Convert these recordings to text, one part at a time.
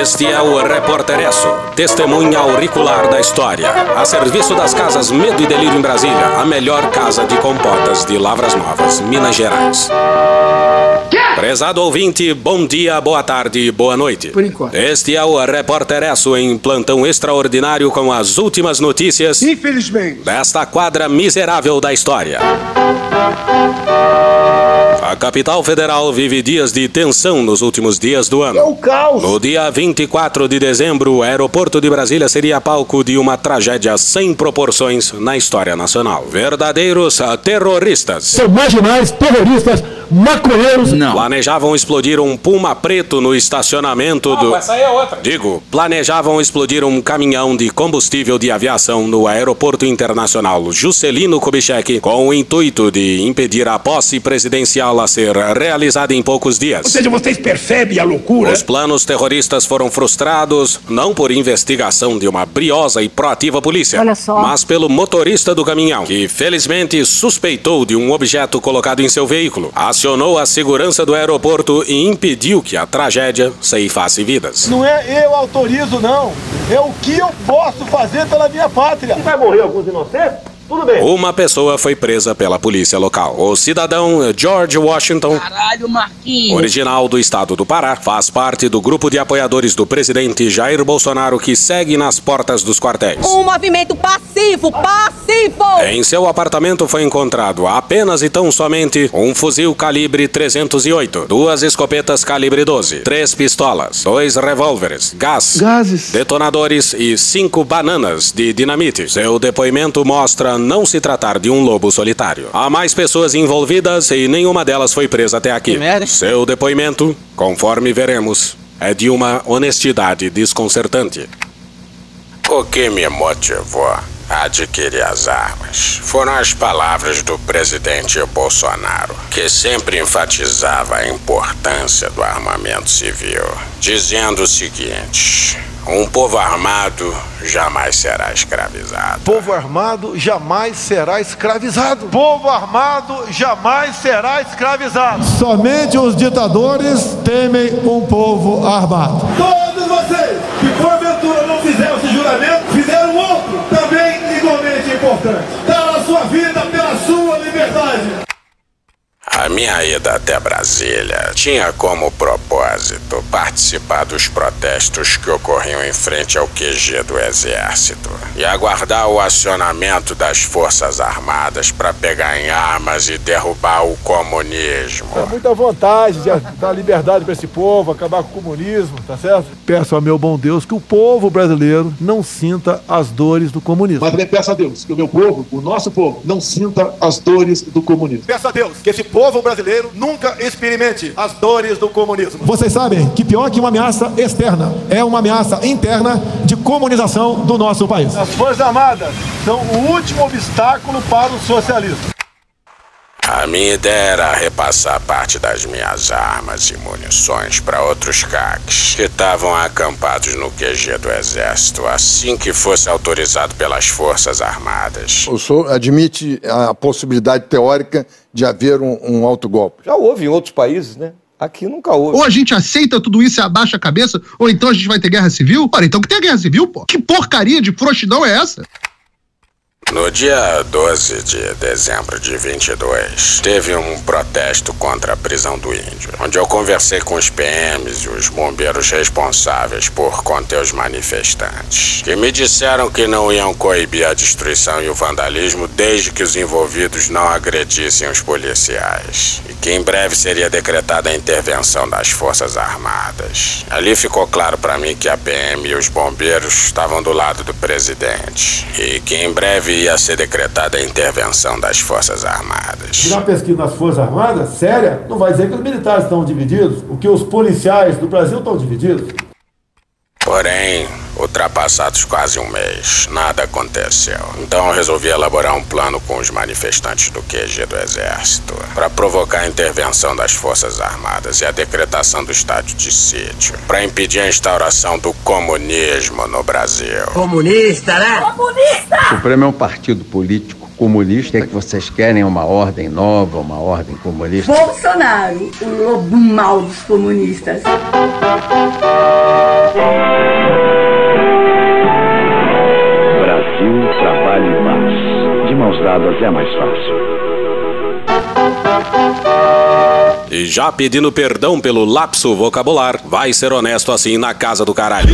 Este é o Repórter testemunha auricular da história. A serviço das casas Medo e Delírio em Brasília, a melhor casa de compotas de Lavras Novas, Minas Gerais. Prezado ouvinte, bom dia, boa tarde, boa noite. Por enquanto. Este é o Repórter em plantão extraordinário com as últimas notícias. Infelizmente. Desta quadra miserável da história. A capital federal vive dias de tensão nos últimos dias do ano. É o caos. No dia 24 de dezembro, o aeroporto de Brasília seria palco de uma tragédia sem proporções na história nacional. Verdadeiros terroristas. São marginais, terroristas, maconheiros. Não. Planejavam explodir um puma preto no estacionamento do. Essa aí é outra. Digo, planejavam explodir um caminhão de combustível de aviação no aeroporto internacional Juscelino Kubitschek com o intuito de impedir a posse presidencial a ser realizada em poucos dias. Ou seja, vocês percebem a loucura? Os planos terroristas foram frustrados não por investigação de uma briosa e proativa polícia, Olha só. mas pelo motorista do caminhão, que felizmente suspeitou de um objeto colocado em seu veículo, acionou a segurança do aeroporto e impediu que a tragédia ceifasse vidas. Não é eu autorizo, não. É o que eu posso fazer pela minha pátria. Vai morrer alguns inocentes? Tudo bem. Uma pessoa foi presa pela polícia local. O cidadão George Washington, Caralho, Marquinhos. original do estado do Pará, faz parte do grupo de apoiadores do presidente Jair Bolsonaro que segue nas portas dos quartéis. Um movimento passivo, passivo! Em seu apartamento foi encontrado apenas e tão somente um fuzil calibre 308, duas escopetas calibre 12, três pistolas, dois revólveres, gás, Gases. detonadores e cinco bananas de dinamite. Seu depoimento mostra não se tratar de um lobo solitário. Há mais pessoas envolvidas e nenhuma delas foi presa até aqui. Seu depoimento, conforme veremos, é de uma honestidade desconcertante. O que me motivou a adquirir as armas foram as palavras do presidente Bolsonaro, que sempre enfatizava a importância do armamento civil, dizendo o seguinte: um povo armado jamais será escravizado. Povo armado jamais será escravizado. Povo armado jamais será escravizado. Somente os ditadores temem um povo armado. Todos vocês que porventura não fizeram esse juramento, fizeram outro importante. Dar a sua vida pela sua liberdade. A minha ida até Brasília tinha como propósito participar dos protestos que ocorriam em frente ao QG do Exército e aguardar o acionamento das Forças Armadas para pegar em armas e derrubar o comunismo. É muita vontade de dar liberdade para esse povo, acabar com o comunismo, tá certo? Peço ao meu bom Deus que o povo brasileiro não sinta as dores do comunismo. Mas também peço a Deus que o meu povo, o nosso povo, não sinta as dores do comunismo. Peço a Deus que esse povo brasileiro nunca experimente as dores do comunismo. Vocês sabem que pior que uma ameaça externa é uma ameaça interna de comunização do nosso país. As Forças Armadas são o último obstáculo para o socialismo. A minha ideia era repassar parte das minhas armas e munições para outros CACs que estavam acampados no QG do Exército assim que fosse autorizado pelas Forças Armadas. O senhor admite a possibilidade teórica de haver um, um autogolpe? Já houve em outros países, né? Aqui nunca houve. Ou a gente aceita tudo isso e abaixa a cabeça, ou então a gente vai ter guerra civil? Ora, então que tem guerra civil, pô. Que porcaria de frouxidão é essa? No dia 12 de dezembro de 22, teve um protesto contra a prisão do índio, onde eu conversei com os PMs e os bombeiros responsáveis por conter os manifestantes, que me disseram que não iam coibir a destruição e o vandalismo desde que os envolvidos não agredissem os policiais, e que em breve seria decretada a intervenção das Forças Armadas. Ali ficou claro para mim que a PM e os bombeiros estavam do lado do presidente, e que em breve ia ser decretada a intervenção das Forças Armadas. Na pesquisa nas Forças Armadas, séria, não vai dizer que os militares estão divididos, o que os policiais do Brasil estão divididos. Porém, ultrapassados quase um mês, nada aconteceu. Então eu resolvi elaborar um plano com os manifestantes do QG do Exército para provocar a intervenção das Forças Armadas e a decretação do estado de sítio para impedir a instauração do comunismo no Brasil. Comunista, né? Comunista! O Supremo é um partido político comunista. O que, é que vocês querem? Uma ordem nova, uma ordem comunista? Bolsonaro, o lobo mau dos comunistas. Mãos dadas é mais fácil. E já pedindo perdão pelo lapso vocabular, vai ser honesto assim na casa do caralho.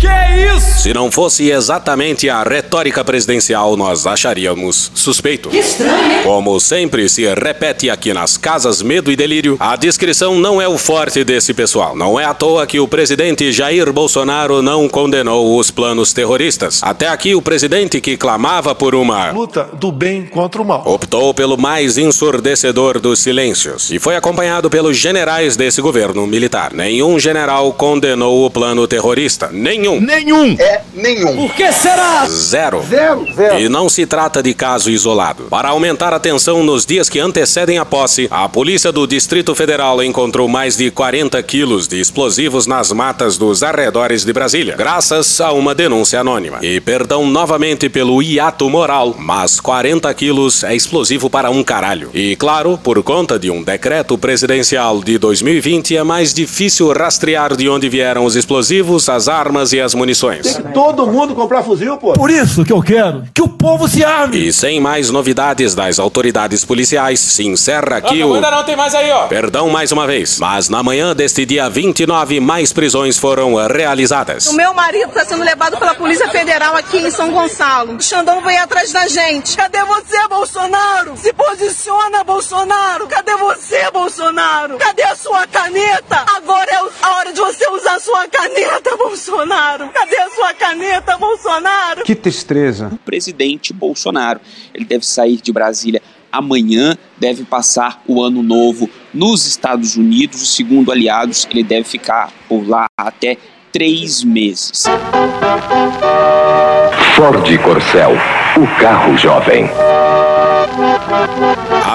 Que é isso? Se não fosse exatamente a retórica presidencial, nós acharíamos suspeito. Que estranho, hein? Como sempre se repete aqui nas casas Medo e Delírio, a descrição não é o forte desse pessoal. Não é à toa que o presidente Jair Bolsonaro não condenou os planos terroristas. Até aqui, o presidente que clamava por uma Luta do bem contra o mal. optou pelo mais ensurdecedor dos silêncios e foi acompanhado pelos generais desse governo militar. Nenhum general condenou o plano terrorista. Nenhum. Nenhum. É nenhum. Por que será? Zero. Zero. Zero. E não se trata de caso isolado. Para aumentar a tensão nos dias que antecedem a posse, a polícia do Distrito Federal encontrou mais de 40 quilos de explosivos nas matas dos arredores de Brasília, graças a uma denúncia anônima. E perdão novamente pelo hiato moral, mas 40 quilos é explosivo para um caralho. E claro, por conta de um decreto presidencial de 2020, é mais difícil rastrear de onde vieram os explosivos, as armas e as munições. Todo mundo comprar fuzil, pô. Por isso que eu quero que o povo se arme. E sem mais novidades das autoridades policiais, se encerra aqui o. Ainda não tem mais aí, ó. Perdão mais uma vez, mas na manhã deste dia 29, mais prisões foram realizadas. O meu marido está sendo levado pela Polícia Federal aqui em São Gonçalo. O Xandão veio atrás da gente. Cadê você, Bolsonaro? Se posiciona, Bolsonaro. Cadê você, Bolsonaro? Cadê a sua caneta? Agora é a hora de você usar a sua caneta, Bolsonaro. Cadê a sua caneta, Bolsonaro? Que tristeza. o presidente Bolsonaro. Ele deve sair de Brasília amanhã, deve passar o ano novo nos Estados Unidos. Segundo aliados, ele deve ficar por lá até três meses. Ford Corcel, o carro jovem.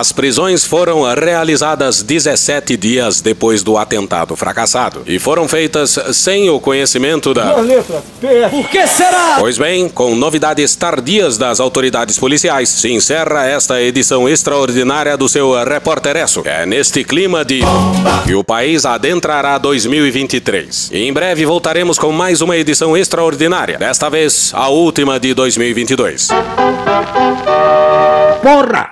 As prisões foram realizadas 17 dias depois do atentado fracassado e foram feitas sem o conhecimento da. letra. Por que será? Pois bem, com novidades tardias das autoridades policiais, se encerra esta edição extraordinária do seu Repórteresso. É neste clima de que o país adentrará 2023. E em breve voltaremos com mais uma edição extraordinária, desta vez a última de 2022. Porra!